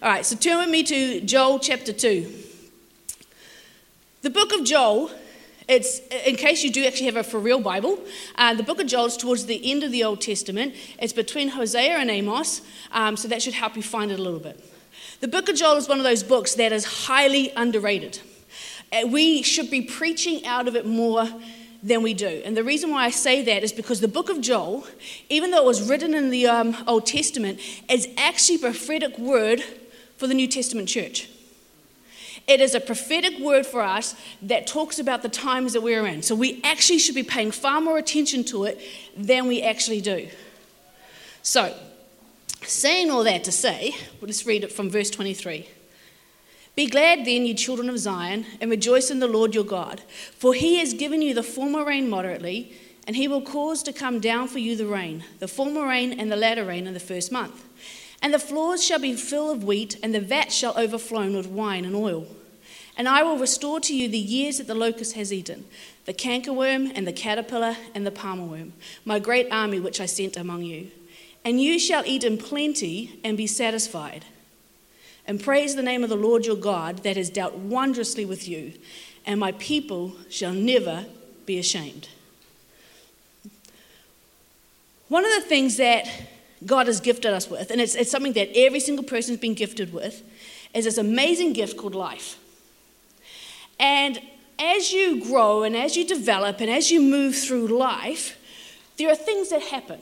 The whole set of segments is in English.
All right, so turn with me to Joel chapter 2. The book of Joel, it's in case you do actually have a for real Bible, uh, the book of Joel is towards the end of the Old Testament. It's between Hosea and Amos, um, so that should help you find it a little bit. The book of Joel is one of those books that is highly underrated. Uh, we should be preaching out of it more than we do. And the reason why I say that is because the book of Joel, even though it was written in the um, Old Testament, is actually a prophetic word for the New Testament church. It is a prophetic word for us that talks about the times that we're in. So we actually should be paying far more attention to it than we actually do. So, saying all that to say, let's read it from verse 23. Be glad then, you children of Zion, and rejoice in the Lord your God, for he has given you the former rain moderately, and he will cause to come down for you the rain, the former rain and the latter rain in the first month. And the floors shall be full of wheat, and the vats shall overflow with wine and oil. And I will restore to you the years that the locust has eaten, the cankerworm and the caterpillar and the palmerworm, my great army which I sent among you. And you shall eat in plenty and be satisfied and praise the name of the Lord your God that has dealt wondrously with you, and my people shall never be ashamed. One of the things that God has gifted us with, and it's, it's something that every single person has been gifted with, is this amazing gift called life. And as you grow and as you develop and as you move through life, there are things that happen.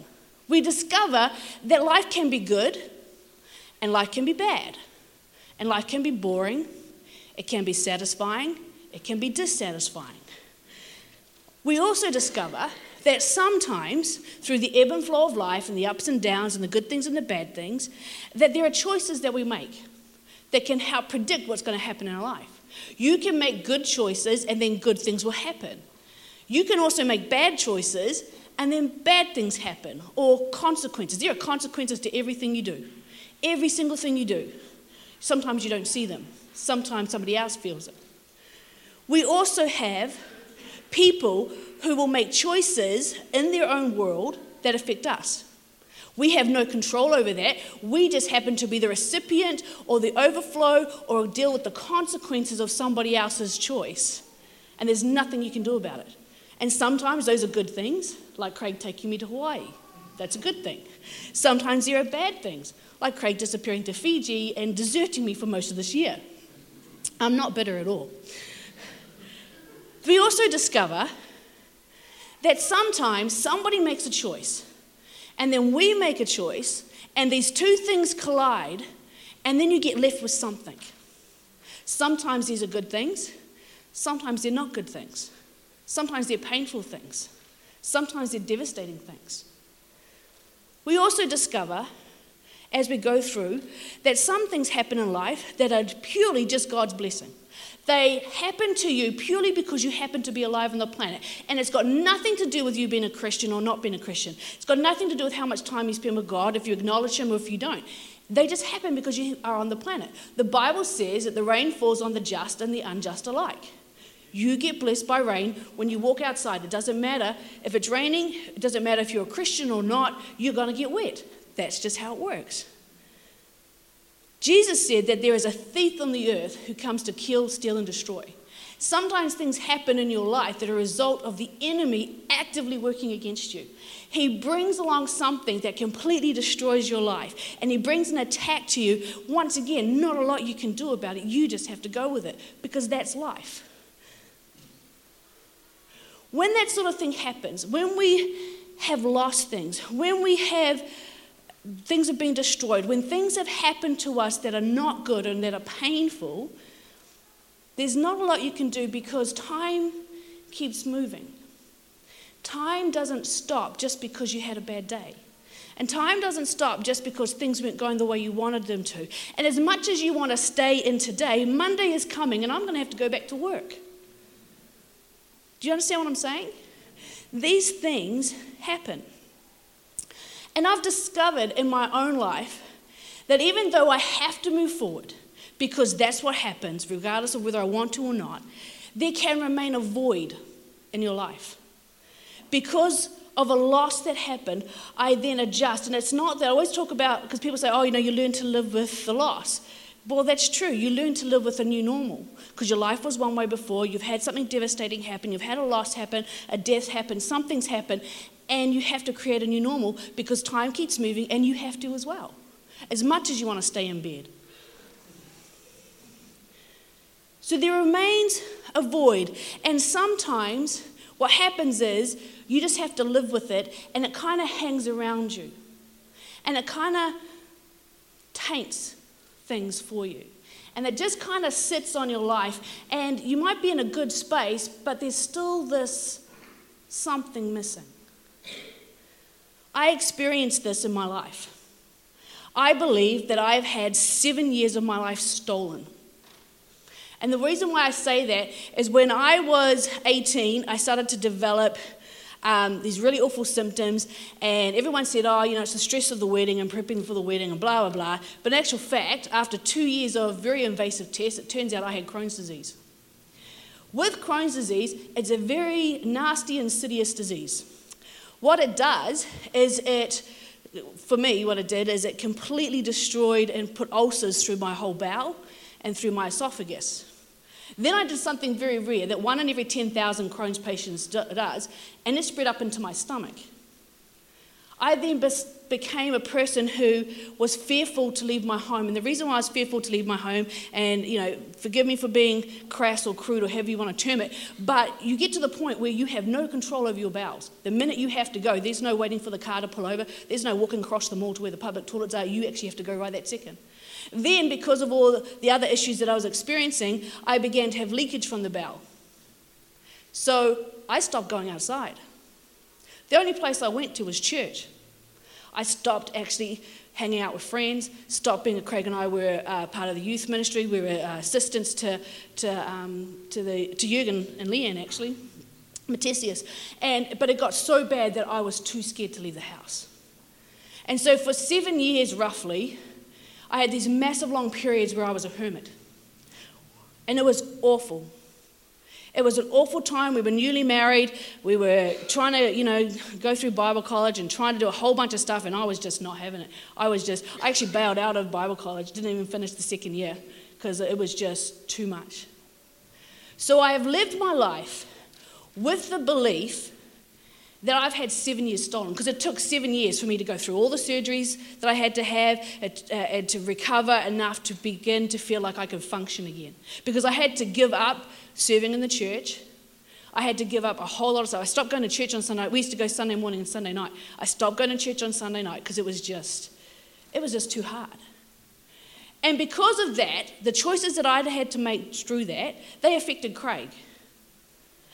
We discover that life can be good and life can be bad. And life can be boring, it can be satisfying, it can be dissatisfying. We also discover that sometimes, through the ebb and flow of life and the ups and downs and the good things and the bad things, that there are choices that we make that can help predict what's going to happen in our life. You can make good choices and then good things will happen. You can also make bad choices and then bad things happen or consequences. There are consequences to everything you do, every single thing you do. Sometimes you don't see them, sometimes somebody else feels it. We also have people who will make choices in their own world that affect us. We have no control over that. We just happen to be the recipient or the overflow or deal with the consequences of somebody else's choice. And there's nothing you can do about it. And sometimes those are good things, like Craig taking me to Hawaii. That's a good thing. Sometimes there are bad things, like Craig disappearing to Fiji and deserting me for most of this year. I'm not bitter at all. We also discover that sometimes somebody makes a choice, and then we make a choice, and these two things collide, and then you get left with something. Sometimes these are good things, sometimes they're not good things. Sometimes they're painful things, sometimes they're devastating things. We also discover as we go through that some things happen in life that are purely just God's blessing. They happen to you purely because you happen to be alive on the planet. And it's got nothing to do with you being a Christian or not being a Christian. It's got nothing to do with how much time you spend with God, if you acknowledge Him or if you don't. They just happen because you are on the planet. The Bible says that the rain falls on the just and the unjust alike. You get blessed by rain when you walk outside. It doesn't matter if it's raining, it doesn't matter if you're a Christian or not, you're going to get wet. That's just how it works. Jesus said that there is a thief on the earth who comes to kill, steal, and destroy. Sometimes things happen in your life that are a result of the enemy actively working against you. He brings along something that completely destroys your life, and he brings an attack to you. Once again, not a lot you can do about it. You just have to go with it because that's life. When that sort of thing happens, when we have lost things, when we have things have been destroyed, when things have happened to us that are not good and that are painful, there's not a lot you can do because time keeps moving. Time doesn't stop just because you had a bad day. And time doesn't stop just because things weren't going the way you wanted them to. And as much as you want to stay in today, Monday is coming and I'm going to have to go back to work. Do you understand what I'm saying? These things happen. And I've discovered in my own life that even though I have to move forward, because that's what happens, regardless of whether I want to or not, there can remain a void in your life. Because of a loss that happened, I then adjust. And it's not that I always talk about, because people say, oh, you know, you learn to live with the loss. Well, that's true. You learn to live with a new normal because your life was one way before. You've had something devastating happen. You've had a loss happen, a death happen, something's happened, and you have to create a new normal because time keeps moving and you have to as well, as much as you want to stay in bed. So there remains a void, and sometimes what happens is you just have to live with it, and it kind of hangs around you. And it kind of taints things for you. And it just kind of sits on your life, and you might be in a good space, but there's still this something missing. I experienced this in my life. I believe that I've had seven years of my life stolen. And the reason why I say that is when I was 18, I started to develop um, these really awful symptoms, and everyone said, oh, you know, it's the stress of the wedding and prepping for the wedding and blah, blah, blah. But in actual fact, after two years of very invasive tests, it turns out I had Crohn's disease. With Crohn's disease, it's a very nasty, insidious disease. What it does is it, for me, what it did is it completely destroyed and put ulcers through my whole bowel and through my esophagus. Then I did something very rare that one in every 10,000 Crohn's patients does, and it spread up into my stomach. I then became a person who was fearful to leave my home. And the reason why I was fearful to leave my home, and you know, forgive me for being crass or crude or however you want to term it, but you get to the point where you have no control over your bowels. The minute you have to go, there's no waiting for the car to pull over, there's no walking across the mall to where the public toilets are. You actually have to go right that second. Then, because of all the other issues that I was experiencing, I began to have leakage from the bowel. So I stopped going outside. The only place I went to was church. I stopped actually hanging out with friends, stopped being a Craig and I were uh, part of the youth ministry. We were uh, assistants to, to, um, to, the, to Jürgen and Leanne, actually, Matesius. And, but it got so bad that I was too scared to leave the house. And so for seven years, roughly, I had these massive long periods where I was a hermit. And it was awful. It was an awful time. We were newly married. We were trying to, you know, go through Bible college and trying to do a whole bunch of stuff, and I was just not having it. I was just, I actually bailed out of Bible college, didn't even finish the second year because it was just too much. So I have lived my life with the belief that I've had seven years stolen because it took seven years for me to go through all the surgeries that I had to have and, uh, and to recover enough to begin to feel like I could function again. Because I had to give up serving in the church. I had to give up a whole lot of stuff. I stopped going to church on Sunday. We used to go Sunday morning and Sunday night. I stopped going to church on Sunday night because it was just, it was just too hard. And because of that, the choices that I'd had to make through that, they affected Craig.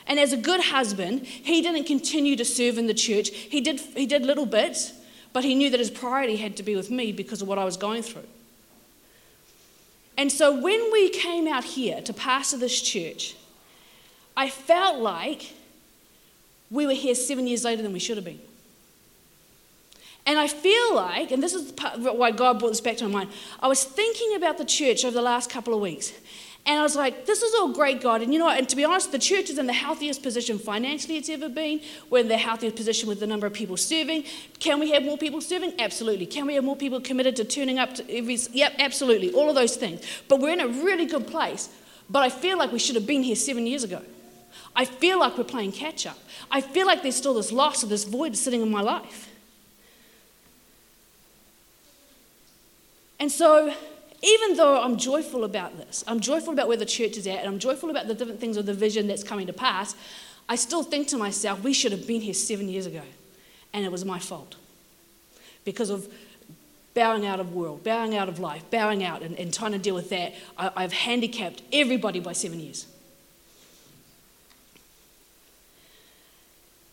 And as a good husband, he didn't continue to serve in the church. He did, he did little bits, but he knew that his priority had to be with me because of what I was going through. And so when we came out here to pastor this church, I felt like we were here seven years later than we should have been. And I feel like, and this is why God brought this back to my mind, I was thinking about the church over the last couple of weeks. And I was like, this is all great, God. And you know? And to be honest, the church is in the healthiest position financially it's ever been. We're in the healthiest position with the number of people serving. Can we have more people serving? Absolutely. Can we have more people committed to turning up to every. Yep, absolutely. All of those things. But we're in a really good place. But I feel like we should have been here seven years ago. I feel like we're playing catch up. I feel like there's still this loss or this void sitting in my life. And so even though I'm joyful about this, I'm joyful about where the church is at, and I'm joyful about the different things of the vision that's coming to pass, I still think to myself, we should have been here seven years ago. And it was my fault. Because of bowing out of world, bowing out of life, bowing out and, and trying to deal with that, I, I've handicapped everybody by seven years.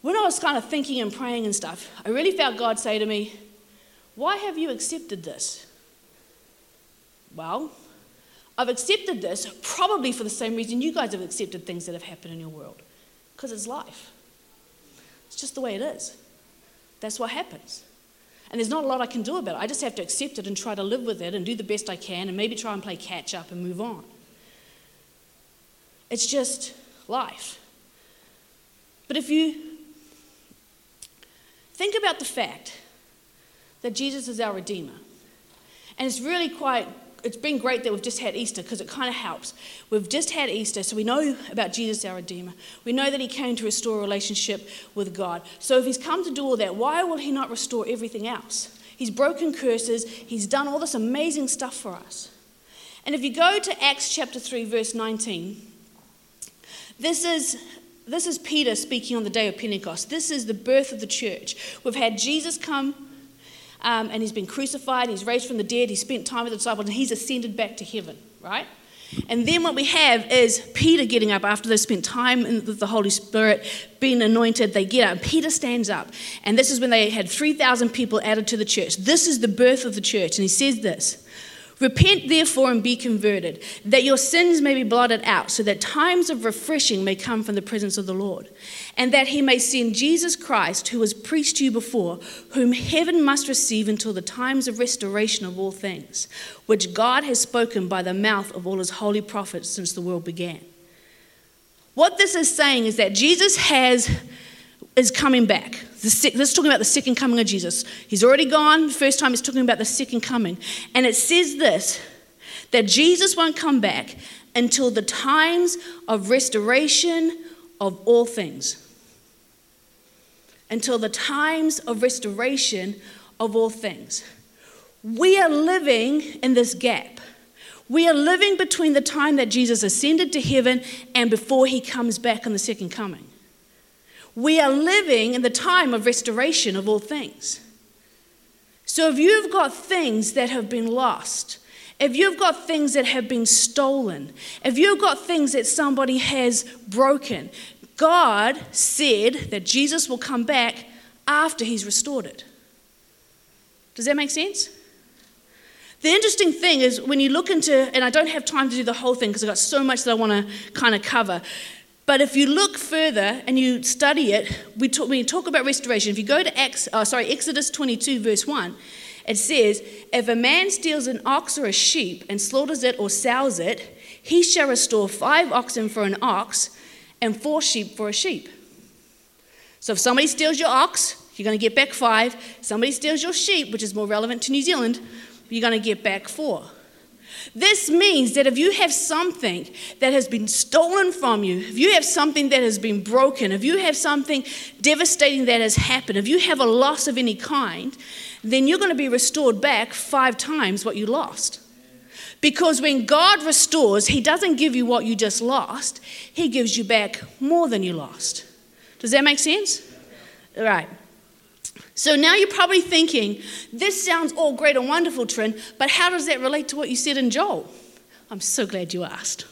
When I was kind of thinking and praying and stuff, I really felt God say to me, Why have you accepted this? Well, I've accepted this probably for the same reason you guys have accepted things that have happened in your world because it's life. It's just the way it is. That's what happens. And there's not a lot I can do about it. I just have to accept it and try to live with it and do the best I can and maybe try and play catch up and move on. It's just life. But if you think about the fact that Jesus is our Redeemer. And it's really quite, it's been great that we've just had Easter because it kind of helps. We've just had Easter, so we know about Jesus, our Redeemer. We know that He came to restore a relationship with God. So if He's come to do all that, why will He not restore everything else? He's broken curses, He's done all this amazing stuff for us. And if you go to Acts chapter 3, verse 19, this is this is Peter speaking on the day of Pentecost. This is the birth of the church. We've had Jesus come um, and he's been crucified, he's raised from the dead, he spent time with the disciples, and he's ascended back to heaven, right? And then what we have is Peter getting up after they spent time with the Holy Spirit, being anointed. They get up. Peter stands up. And this is when they had 3,000 people added to the church. This is the birth of the church. And he says this Repent therefore and be converted, that your sins may be blotted out, so that times of refreshing may come from the presence of the Lord, and that he may send Jesus Christ, who was preached to you before, whom heaven must receive until the times of restoration of all things, which God has spoken by the mouth of all his holy prophets since the world began. What this is saying is that Jesus has is coming back. This is talking about the second coming of Jesus. He's already gone. The first time it's talking about the second coming. And it says this that Jesus won't come back until the times of restoration of all things. Until the times of restoration of all things. We are living in this gap. We are living between the time that Jesus ascended to heaven and before he comes back on the second coming. We are living in the time of restoration of all things. So if you've got things that have been lost, if you've got things that have been stolen, if you've got things that somebody has broken, God said that Jesus will come back after he's restored it. Does that make sense? The interesting thing is when you look into, and I don't have time to do the whole thing because I've got so much that I want to kind of cover, but if you look further and you study it, we talk, we talk about restoration. If you go to Ex, uh, sorry, Exodus 22, verse 1, it says, If a man steals an ox or a sheep and slaughters it or sells it, he shall restore five oxen for an ox and four sheep for a sheep. So if somebody steals your ox, you're going to get back five. Somebody steals your sheep, which is more relevant to New Zealand, you're going to get back four. This means that if you have something that has been stolen from you, if you have something that has been broken, if you have something devastating that has happened, if you have a loss of any kind, then you're going to be restored back five times what you lost. Because when God restores, He doesn't give you what you just lost, He gives you back more than you lost. Does that make sense? All right. So now you're probably thinking, this sounds all great and wonderful, Trin, but how does that relate to what you said in Joel? I'm so glad you asked.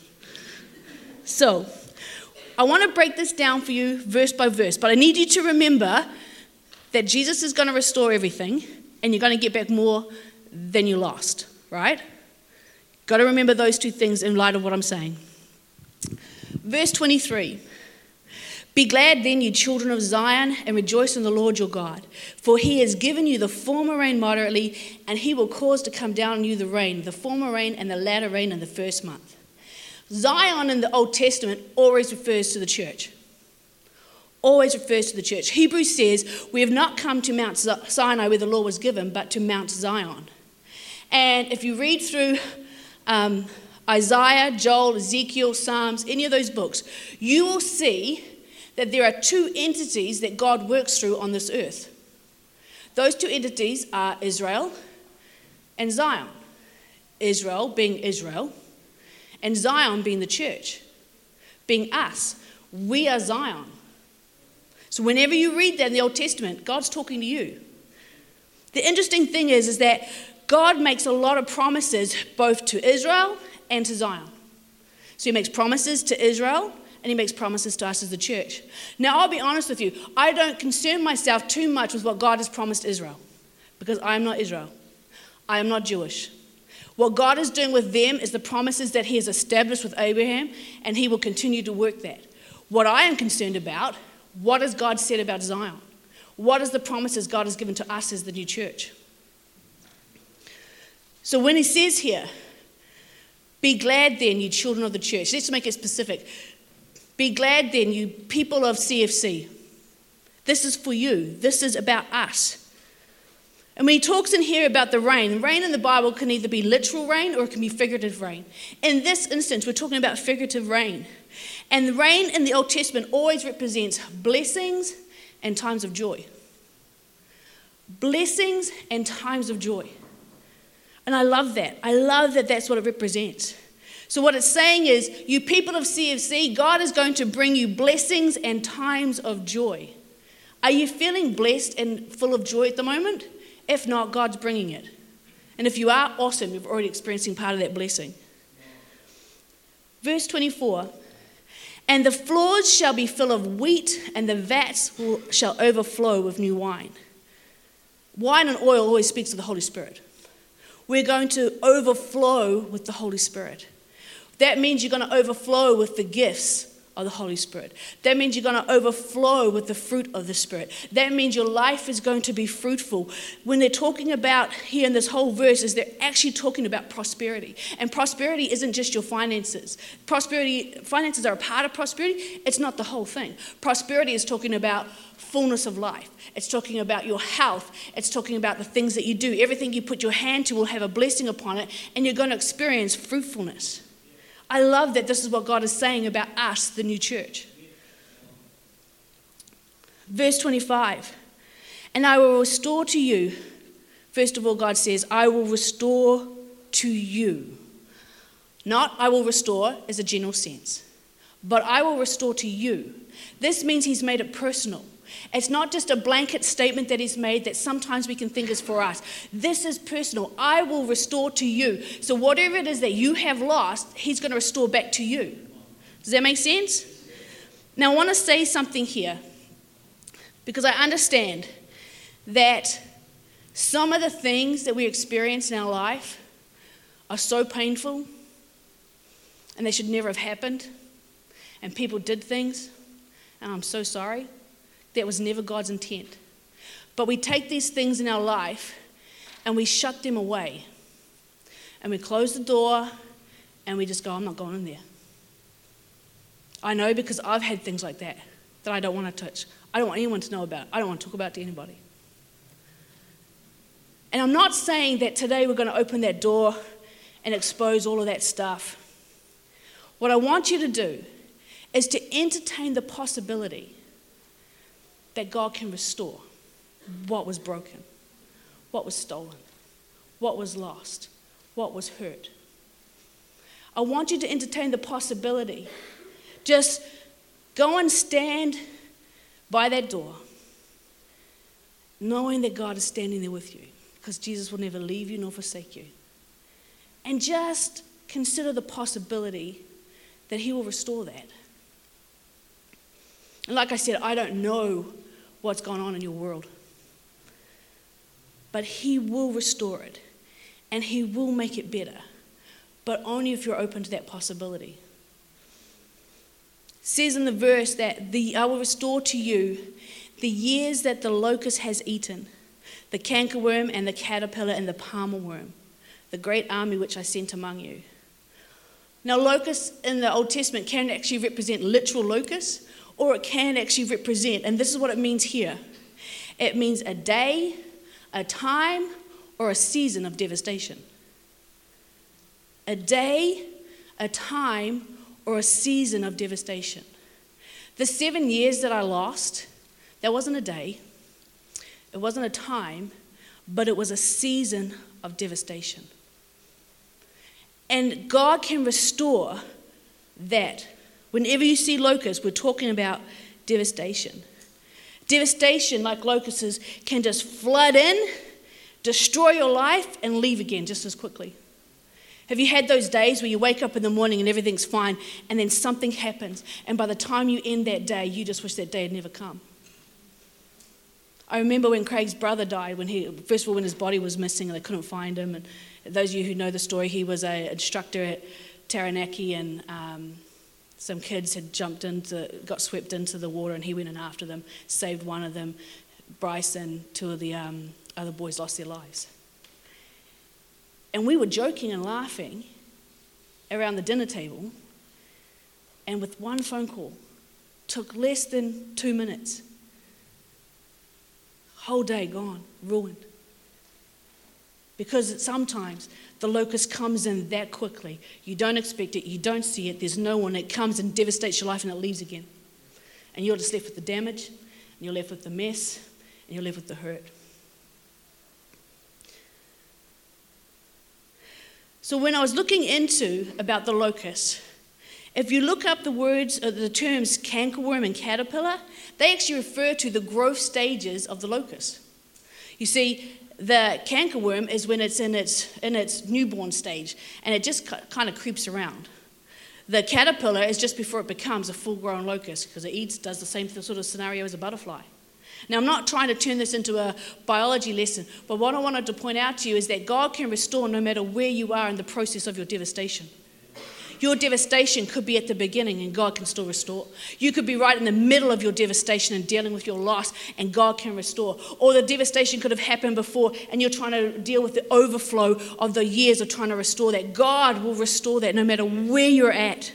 So, I want to break this down for you verse by verse, but I need you to remember that Jesus is going to restore everything and you're going to get back more than you lost, right? Got to remember those two things in light of what I'm saying. Verse 23 be glad then, you children of Zion, and rejoice in the Lord your God. For he has given you the former rain moderately, and he will cause to come down on you the rain, the former rain and the latter rain in the first month. Zion in the Old Testament always refers to the church. Always refers to the church. Hebrews says, We have not come to Mount Sinai where the law was given, but to Mount Zion. And if you read through um, Isaiah, Joel, Ezekiel, Psalms, any of those books, you will see that there are two entities that God works through on this earth. Those two entities are Israel and Zion. Israel being Israel, and Zion being the church, being us. We are Zion. So whenever you read that in the Old Testament, God's talking to you. The interesting thing is, is that God makes a lot of promises both to Israel and to Zion. So he makes promises to Israel and he makes promises to us as the church. Now, I'll be honest with you, I don't concern myself too much with what God has promised Israel because I am not Israel. I am not Jewish. What God is doing with them is the promises that He has established with Abraham, and He will continue to work that. What I am concerned about, what has God said about Zion? What is the promises God has given to us as the new church? So when He says here, be glad then, you children of the church, let's make it specific. Be glad then, you people of CFC. This is for you. This is about us. And when he talks in here about the rain, rain in the Bible can either be literal rain or it can be figurative rain. In this instance, we're talking about figurative rain. And the rain in the Old Testament always represents blessings and times of joy. Blessings and times of joy. And I love that. I love that that's what it represents. So, what it's saying is, you people of CFC, God is going to bring you blessings and times of joy. Are you feeling blessed and full of joy at the moment? If not, God's bringing it. And if you are, awesome, you're already experiencing part of that blessing. Verse 24 And the floors shall be full of wheat, and the vats will, shall overflow with new wine. Wine and oil always speaks of the Holy Spirit. We're going to overflow with the Holy Spirit. That means you're going to overflow with the gifts of the Holy Spirit. That means you're going to overflow with the fruit of the Spirit. That means your life is going to be fruitful. When they're talking about here in this whole verse, is they're actually talking about prosperity. And prosperity isn't just your finances. Prosperity, finances are a part of prosperity. It's not the whole thing. Prosperity is talking about fullness of life. It's talking about your health. It's talking about the things that you do. Everything you put your hand to will have a blessing upon it, and you're going to experience fruitfulness. I love that this is what God is saying about us, the new church. Verse 25 And I will restore to you, first of all, God says, I will restore to you. Not I will restore as a general sense, but I will restore to you. This means He's made it personal. It's not just a blanket statement that is made that sometimes we can think is for us. This is personal. I will restore to you. So, whatever it is that you have lost, He's going to restore back to you. Does that make sense? Now, I want to say something here because I understand that some of the things that we experience in our life are so painful and they should never have happened, and people did things, and I'm so sorry. That was never God's intent. But we take these things in our life and we shut them away. And we close the door and we just go, I'm not going in there. I know because I've had things like that that I don't want to touch. I don't want anyone to know about. I don't want to talk about to anybody. And I'm not saying that today we're going to open that door and expose all of that stuff. What I want you to do is to entertain the possibility that God can restore what was broken, what was stolen, what was lost, what was hurt. I want you to entertain the possibility. Just go and stand by that door, knowing that God is standing there with you, because Jesus will never leave you nor forsake you. And just consider the possibility that He will restore that. And like I said, I don't know what's gone on in your world. But He will restore it and He will make it better, but only if you're open to that possibility. It says in the verse that the, I will restore to you the years that the locust has eaten, the cankerworm and the caterpillar and the palmer worm, the great army which I sent among you. Now, locusts in the Old Testament can actually represent literal locusts, or it can actually represent, and this is what it means here it means a day, a time, or a season of devastation. A day, a time, or a season of devastation. The seven years that I lost, that wasn't a day, it wasn't a time, but it was a season of devastation. And God can restore that Whenever you see locusts, we're talking about devastation. Devastation, like locusts, can just flood in, destroy your life, and leave again just as quickly. Have you had those days where you wake up in the morning and everything's fine, and then something happens, and by the time you end that day, you just wish that day had never come? I remember when Craig's brother died, when he, first of all, when his body was missing and they couldn't find him. And those of you who know the story, he was an instructor at Taranaki and um, some kids had jumped into, got swept into the water, and he went in after them, saved one of them. Bryce and two of the um, other boys lost their lives. And we were joking and laughing around the dinner table, and with one phone call, took less than two minutes. Whole day gone, ruined. Because sometimes the locust comes in that quickly. You don't expect it, you don't see it, there's no one. It comes and devastates your life and it leaves again. And you're just left with the damage, and you're left with the mess, and you're left with the hurt. So when I was looking into about the locust, if you look up the words, uh, the terms cankerworm and caterpillar, they actually refer to the growth stages of the locust. You see, the cankerworm is when it's in its, in its newborn stage and it just kind of creeps around. The caterpillar is just before it becomes a full grown locust because it eats, does the same sort of scenario as a butterfly. Now, I'm not trying to turn this into a biology lesson, but what I wanted to point out to you is that God can restore no matter where you are in the process of your devastation. Your devastation could be at the beginning and God can still restore. You could be right in the middle of your devastation and dealing with your loss and God can restore. Or the devastation could have happened before and you're trying to deal with the overflow of the years of trying to restore that. God will restore that no matter where you're at.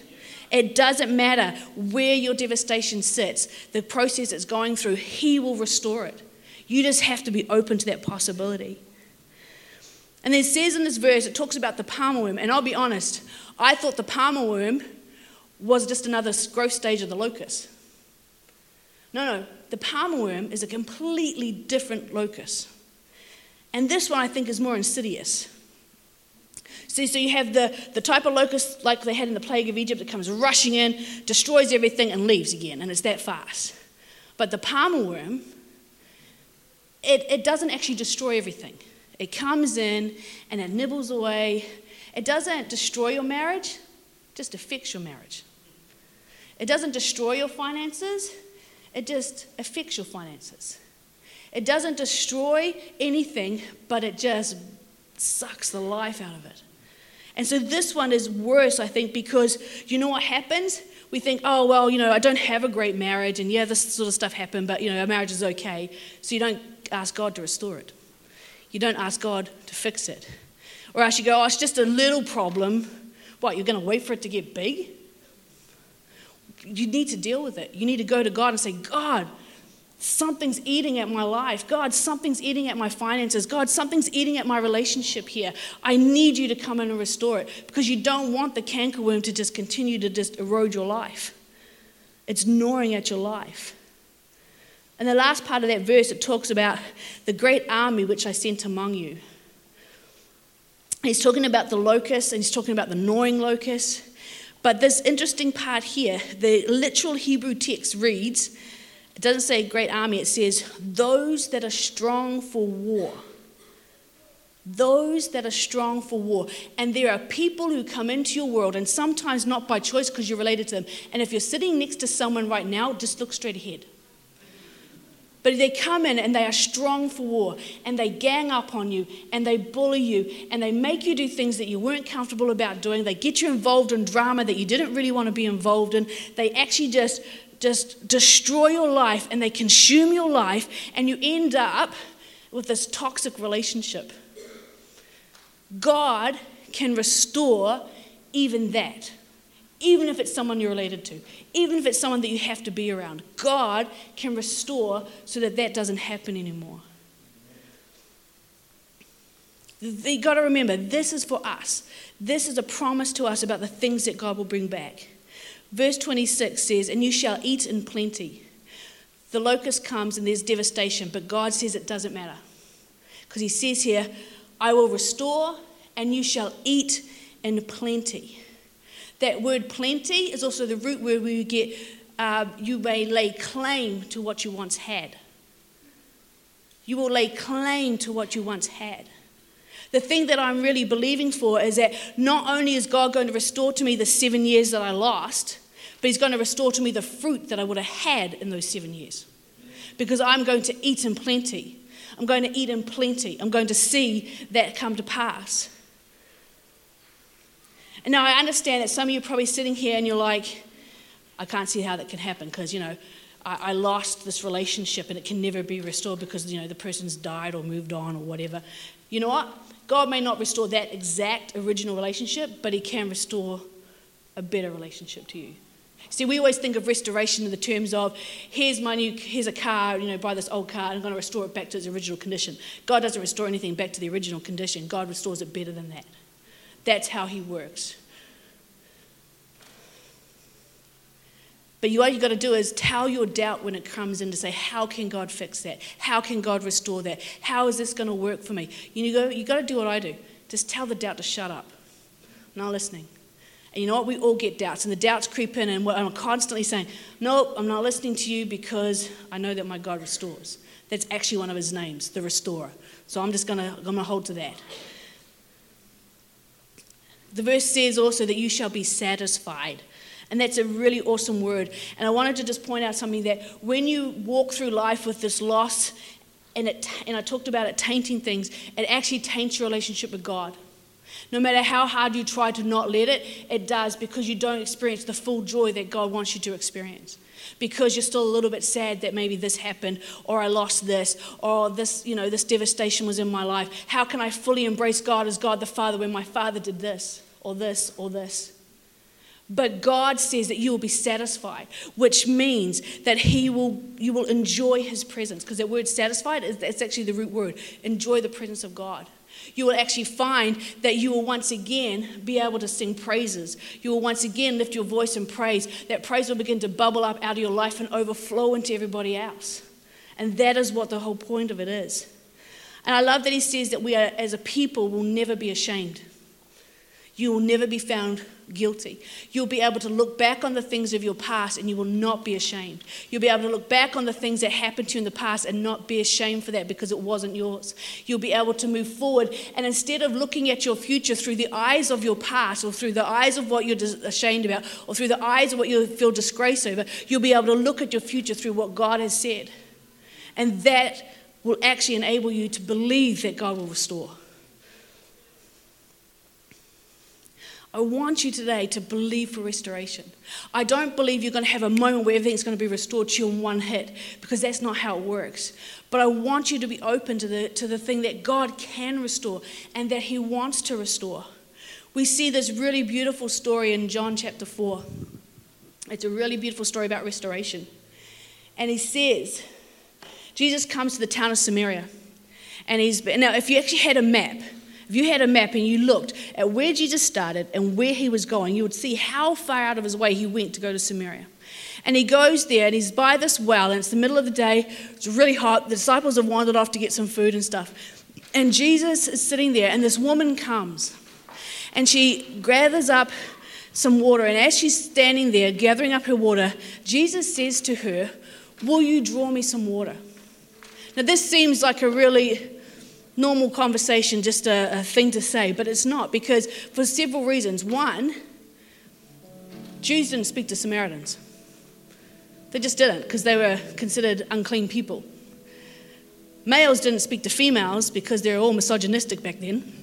It doesn't matter where your devastation sits, the process it's going through, He will restore it. You just have to be open to that possibility. And then says in this verse, it talks about the palmer worm. And I'll be honest, I thought the palmer worm was just another growth stage of the locust. No, no, the palmer worm is a completely different locust. And this one I think is more insidious. See, so you have the, the type of locust like they had in the plague of Egypt that comes rushing in, destroys everything, and leaves again, and it's that fast. But the palmer worm, it, it doesn't actually destroy everything. It comes in and it nibbles away. It doesn't destroy your marriage, just affects your marriage. It doesn't destroy your finances, it just affects your finances. It doesn't destroy anything, but it just sucks the life out of it. And so this one is worse, I think, because you know what happens? We think, oh, well, you know, I don't have a great marriage, and yeah, this sort of stuff happened, but, you know, our marriage is okay. So you don't ask God to restore it. You don't ask God to fix it. Or else you go, oh, it's just a little problem. What, you're going to wait for it to get big? You need to deal with it. You need to go to God and say, God, Something's eating at my life. God, something's eating at my finances. God, something's eating at my relationship here. I need you to come in and restore it because you don't want the cankerworm to just continue to just erode your life. It's gnawing at your life. And the last part of that verse, it talks about the great army which I sent among you. He's talking about the locust and he's talking about the gnawing locust. But this interesting part here, the literal Hebrew text reads, it doesn't say great army, it says those that are strong for war. Those that are strong for war. And there are people who come into your world, and sometimes not by choice because you're related to them. And if you're sitting next to someone right now, just look straight ahead. But they come in and they are strong for war and they gang up on you and they bully you and they make you do things that you weren't comfortable about doing. They get you involved in drama that you didn't really want to be involved in. They actually just just destroy your life and they consume your life, and you end up with this toxic relationship. God can restore even that, even if it's someone you're related to, even if it's someone that you have to be around. God can restore so that that doesn't happen anymore. You got to remember, this is for us. This is a promise to us about the things that God will bring back. Verse 26 says, And you shall eat in plenty. The locust comes and there's devastation, but God says it doesn't matter. Because He says here, I will restore and you shall eat in plenty. That word plenty is also the root word where you get, uh, you may lay claim to what you once had. You will lay claim to what you once had. The thing that I'm really believing for is that not only is God going to restore to me the seven years that I lost, but He's going to restore to me the fruit that I would have had in those seven years. Because I'm going to eat in plenty. I'm going to eat in plenty. I'm going to see that come to pass. And now I understand that some of you are probably sitting here and you're like, I can't see how that can happen because, you know, I, I, lost this relationship and it can never be restored because, you know, the person's died or moved on or whatever. You know what? God may not restore that exact original relationship, but He can restore a better relationship to you. See, we always think of restoration in the terms of here's my new, here's a car, you know, buy this old car, and I'm going to restore it back to its original condition. God doesn't restore anything back to the original condition. God restores it better than that. That's how He works. But what you've got to do is tell your doubt when it comes in to say, How can God fix that? How can God restore that? How is this going to work for me? You go, you've got to do what I do. Just tell the doubt to shut up. I'm not listening. And you know what? We all get doubts, and the doubts creep in, and I'm constantly saying, Nope, I'm not listening to you because I know that my God restores. That's actually one of his names, the restorer. So I'm just going to I'm going to hold to that. The verse says also that you shall be satisfied. And that's a really awesome word. And I wanted to just point out something that when you walk through life with this loss, and, it, and I talked about it tainting things, it actually taints your relationship with God. No matter how hard you try to not let it, it does because you don't experience the full joy that God wants you to experience. Because you're still a little bit sad that maybe this happened, or I lost this, or this, you know, this devastation was in my life. How can I fully embrace God as God the Father when my father did this, or this, or this? But God says that you will be satisfied, which means that He will, you will enjoy His presence. Because that word satisfied is it's actually the root word. Enjoy the presence of God. You will actually find that you will once again be able to sing praises. You will once again lift your voice in praise. That praise will begin to bubble up out of your life and overflow into everybody else. And that is what the whole point of it is. And I love that he says that we are, as a people, will never be ashamed. You will never be found guilty. You'll be able to look back on the things of your past and you will not be ashamed. You'll be able to look back on the things that happened to you in the past and not be ashamed for that because it wasn't yours. You'll be able to move forward and instead of looking at your future through the eyes of your past or through the eyes of what you're ashamed about or through the eyes of what you feel disgrace over, you'll be able to look at your future through what God has said. And that will actually enable you to believe that God will restore. I want you today to believe for restoration. I don't believe you're going to have a moment where everything's going to be restored to you in one hit because that's not how it works. But I want you to be open to the, to the thing that God can restore and that He wants to restore. We see this really beautiful story in John chapter 4. It's a really beautiful story about restoration. And He says, Jesus comes to the town of Samaria. And he's, now, if you actually had a map, if you had a map and you looked at where Jesus started and where he was going, you would see how far out of his way he went to go to Samaria. And he goes there and he's by this well, and it's the middle of the day. It's really hot. The disciples have wandered off to get some food and stuff. And Jesus is sitting there, and this woman comes and she gathers up some water. And as she's standing there gathering up her water, Jesus says to her, Will you draw me some water? Now, this seems like a really normal conversation, just a, a thing to say, but it's not because for several reasons. One, Jews didn't speak to Samaritans. They just didn't because they were considered unclean people. Males didn't speak to females because they were all misogynistic back then.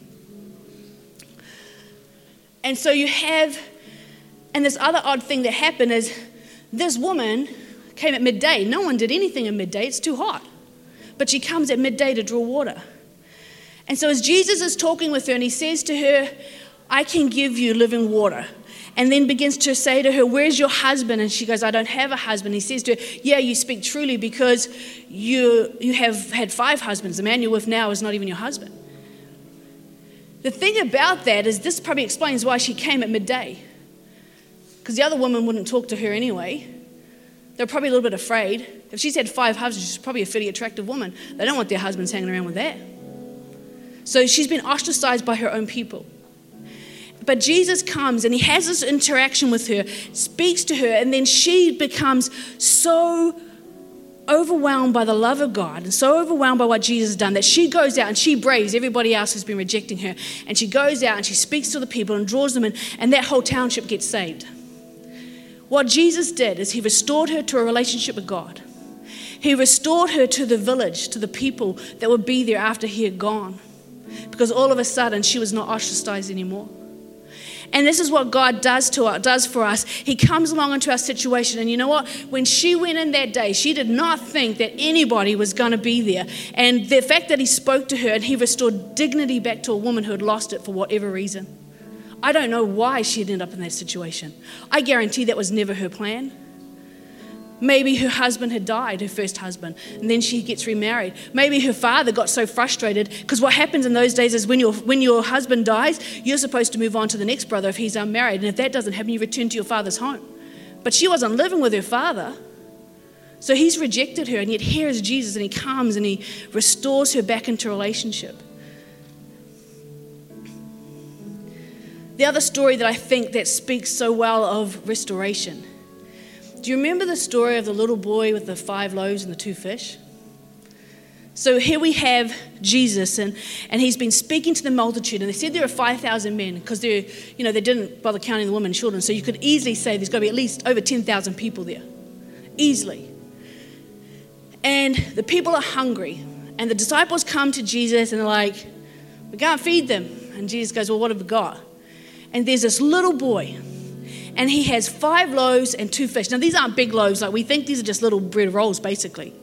And so you have, and this other odd thing that happened is this woman came at midday. No one did anything at midday, it's too hot. But she comes at midday to draw water. And so, as Jesus is talking with her, and he says to her, I can give you living water. And then begins to say to her, Where's your husband? And she goes, I don't have a husband. He says to her, Yeah, you speak truly because you, you have had five husbands. The man you're with now is not even your husband. The thing about that is, this probably explains why she came at midday. Because the other woman wouldn't talk to her anyway. They're probably a little bit afraid. If she's had five husbands, she's probably a fairly attractive woman. They don't want their husbands hanging around with that. So she's been ostracized by her own people. But Jesus comes and he has this interaction with her, speaks to her, and then she becomes so overwhelmed by the love of God and so overwhelmed by what Jesus has done that she goes out and she braves everybody else who's been rejecting her. And she goes out and she speaks to the people and draws them in, and that whole township gets saved. What Jesus did is he restored her to a relationship with God. He restored her to the village, to the people that would be there after he had gone because all of a sudden she was not ostracized anymore. And this is what God does to us, does for us. He comes along into our situation, and you know what? When she went in that day, she did not think that anybody was going to be there. And the fact that He spoke to her and He restored dignity back to a woman who had lost it for whatever reason. I don't know why she had ended up in that situation. I guarantee that was never her plan. Maybe her husband had died, her first husband, and then she gets remarried. Maybe her father got so frustrated because what happens in those days is when your, when your husband dies, you're supposed to move on to the next brother if he's unmarried. And if that doesn't happen, you return to your father's home. But she wasn't living with her father. So he's rejected her, and yet here is Jesus, and he comes and he restores her back into relationship. The other story that I think that speaks so well of restoration do you remember the story of the little boy with the five loaves and the two fish? So here we have Jesus, and, and he's been speaking to the multitude, and they said there are 5,000 men because they, you know, they didn't bother counting the women and children. So you could easily say there's got to be at least over 10,000 people there. Easily. And the people are hungry, and the disciples come to Jesus and they're like, We can't feed them. And Jesus goes, Well, what have we got? And there's this little boy and he has five loaves and two fish. Now, these aren't big loaves, like we think these are just little bread rolls, basically.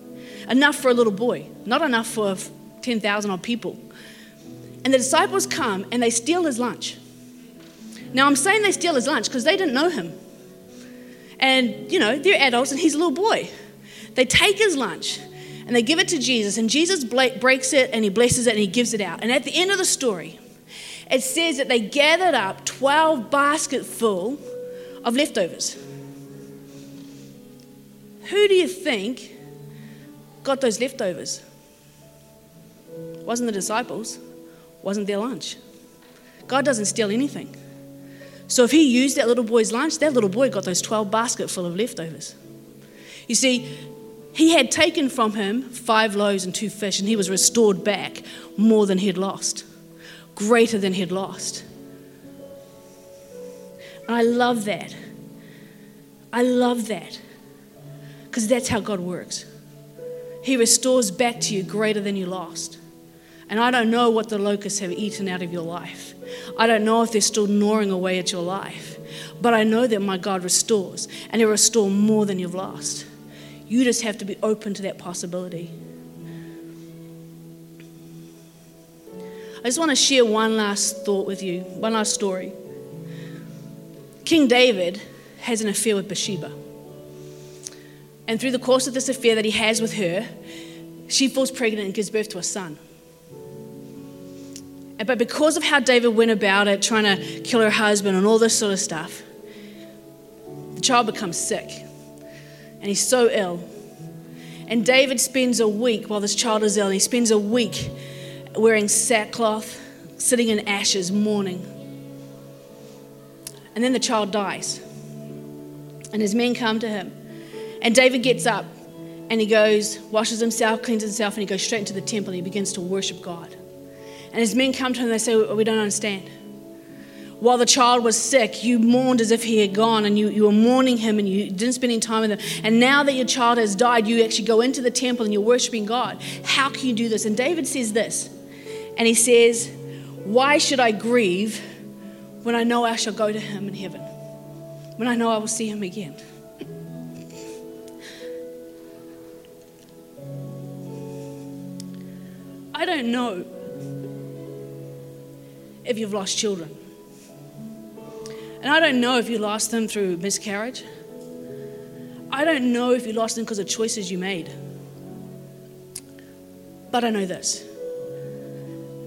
Enough for a little boy, not enough for 10,000 odd people. And the disciples come and they steal his lunch. Now, I'm saying they steal his lunch because they didn't know him. And, you know, they're adults and he's a little boy. They take his lunch and they give it to Jesus, and Jesus breaks it and he blesses it and he gives it out. And at the end of the story, it says that they gathered up 12 baskets full of leftovers. Who do you think got those leftovers? Wasn't the disciples, wasn't their lunch. God doesn't steal anything. So if he used that little boy's lunch, that little boy got those 12 baskets full of leftovers. You see, he had taken from him five loaves and two fish, and he was restored back more than he'd lost, greater than he'd lost. I love that. I love that because that's how God works. He restores back to you greater than you lost. And I don't know what the locusts have eaten out of your life. I don't know if they're still gnawing away at your life. But I know that my God restores, and He'll restore more than you've lost. You just have to be open to that possibility. I just want to share one last thought with you, one last story. King David has an affair with Bathsheba. And through the course of this affair that he has with her, she falls pregnant and gives birth to a son. But because of how David went about it, trying to kill her husband and all this sort of stuff, the child becomes sick. And he's so ill. And David spends a week while this child is ill, he spends a week wearing sackcloth, sitting in ashes, mourning. And then the child dies. And his men come to him. And David gets up and he goes, washes himself, cleanses himself, and he goes straight into the temple and he begins to worship God. And his men come to him and they say, We don't understand. While the child was sick, you mourned as if he had gone and you, you were mourning him and you didn't spend any time with him. And now that your child has died, you actually go into the temple and you're worshiping God. How can you do this? And David says this, and he says, Why should I grieve when I know I shall go to him in heaven? when I know I will see him again. I don't know if you've lost children. And I don't know if you lost them through miscarriage. I don't know if you lost them because of choices you made. But I know this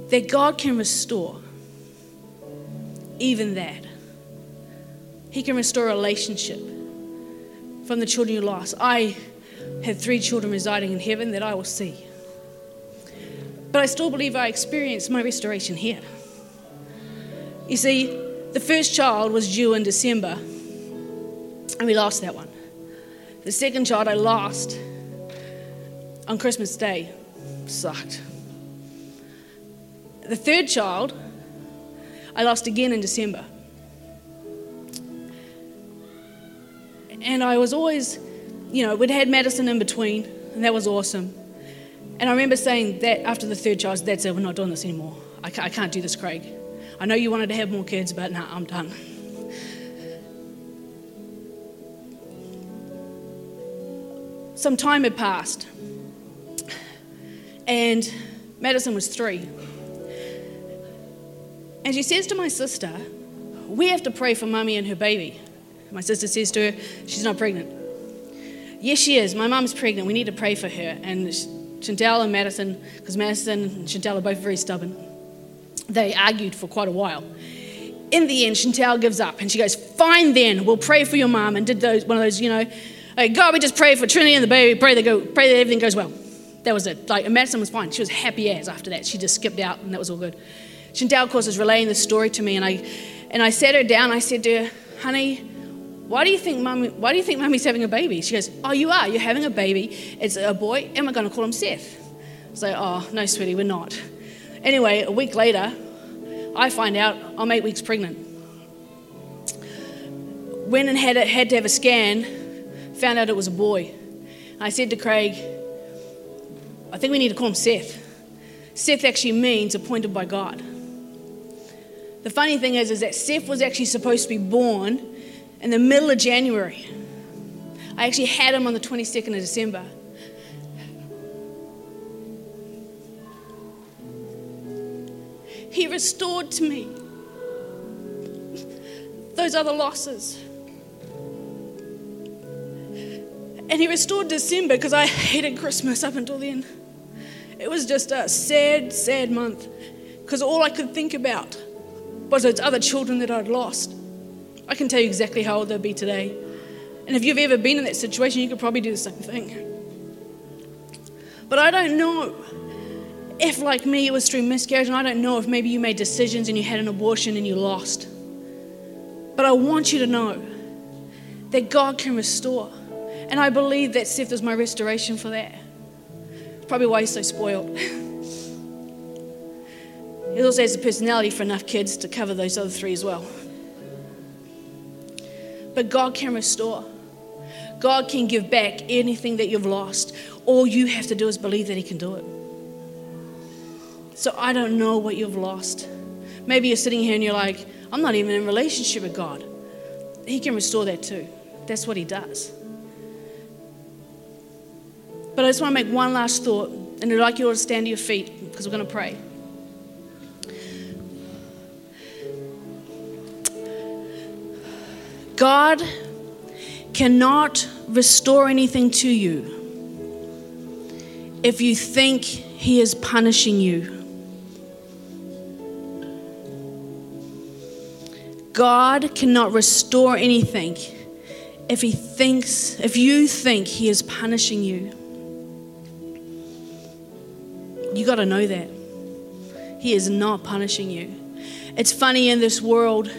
that God can restore even that. He can restore a relationship from the children you lost. I have three children residing in heaven that I will see. But I still believe I experienced my restoration here. You see, the first child was due in December, and we lost that one. The second child I lost on Christmas Day. Sucked. The third child I lost again in December. And I was always, you know, we'd had Madison in between, and that was awesome. And I remember saying that after the third child, that's it, we're not doing this anymore. I can't, I can't do this, Craig. I know you wanted to have more kids, but nah, I'm done. Some time had passed, and Madison was three. And she says to my sister, We have to pray for mummy and her baby. My sister says to her, She's not pregnant. Yes, she is. My mum's pregnant. We need to pray for her. And Chantel and Madison, because Madison and Chantel are both very stubborn, they argued for quite a while. In the end, Chantel gives up and she goes, Fine then, we'll pray for your mum. And did those one of those, you know, like, God, we just pray for Trinity and the baby, pray, they go, pray that everything goes well. That was it. Like, Madison was fine. She was happy as after that. She just skipped out and that was all good. Chantel, of course, was relaying the story to me and I, and I sat her down. I said to her, Honey, why do you think mommy, why do you think mommy's having a baby? She goes, oh, you are. You're having a baby. It's a boy, and we're going to call him Seth. I was like, oh, no, sweetie, we're not. Anyway, a week later, I find out I'm eight weeks pregnant. Went and had, a, had to have a scan, found out it was a boy. I said to Craig, I think we need to call him Seth. Seth actually means appointed by God. The funny thing is, is that Seth was actually supposed to be born in the middle of January. I actually had him on the 22nd of December. He restored to me those other losses. And he restored December because I hated Christmas up until then. It was just a sad, sad month because all I could think about was those other children that I'd lost. I can tell you exactly how old they'll be today. And if you've ever been in that situation, you could probably do the same thing. But I don't know if, like me, it was through miscarriage, and I don't know if maybe you made decisions and you had an abortion and you lost. But I want you to know that God can restore. And I believe that Seth is my restoration for that. Probably why he's so spoiled. he also has the personality for enough kids to cover those other three as well. But God can restore. God can give back anything that you've lost. All you have to do is believe that He can do it. So I don't know what you've lost. Maybe you're sitting here and you're like, I'm not even in relationship with God. He can restore that too. That's what He does. But I just want to make one last thought, and I'd like you all to stand to your feet because we're going to pray. God cannot restore anything to you if you think He is punishing you. God cannot restore anything if he thinks if you think he is punishing you. You got to know that. He is not punishing you. It's funny in this world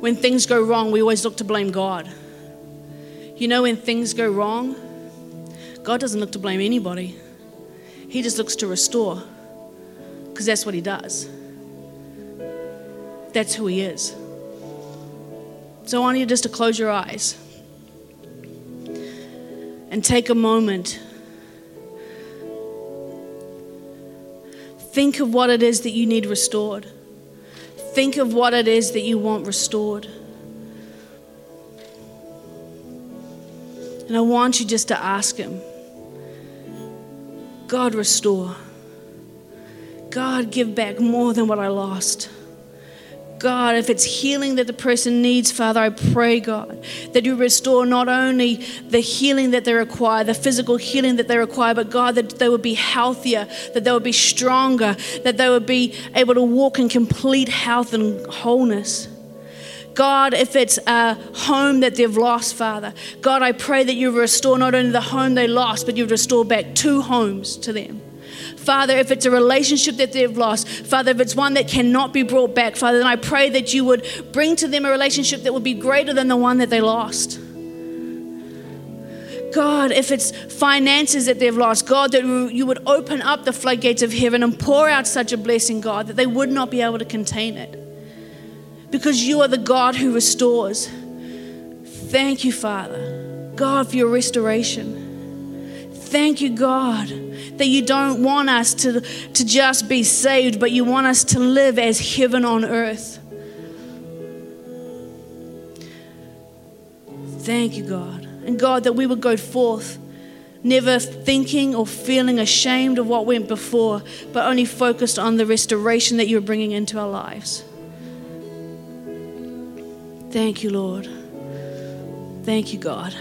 when things go wrong, we always look to blame God. You know, when things go wrong, God doesn't look to blame anybody, He just looks to restore because that's what He does. That's who He is. So I want you just to close your eyes and take a moment. Think of what it is that you need restored. Think of what it is that you want restored. And I want you just to ask Him God, restore. God, give back more than what I lost. God, if it's healing that the person needs, Father, I pray, God, that you restore not only the healing that they require, the physical healing that they require, but God, that they would be healthier, that they would be stronger, that they would be able to walk in complete health and wholeness. God, if it's a home that they've lost, Father, God, I pray that you restore not only the home they lost, but you restore back two homes to them. Father, if it's a relationship that they've lost, Father, if it's one that cannot be brought back, Father, then I pray that you would bring to them a relationship that would be greater than the one that they lost. God, if it's finances that they've lost, God, that you would open up the floodgates of heaven and pour out such a blessing, God, that they would not be able to contain it. Because you are the God who restores. Thank you, Father, God, for your restoration. Thank you, God, that you don't want us to, to just be saved, but you want us to live as heaven on earth. Thank you, God. And God, that we would go forth never thinking or feeling ashamed of what went before, but only focused on the restoration that you're bringing into our lives. Thank you, Lord. Thank you, God.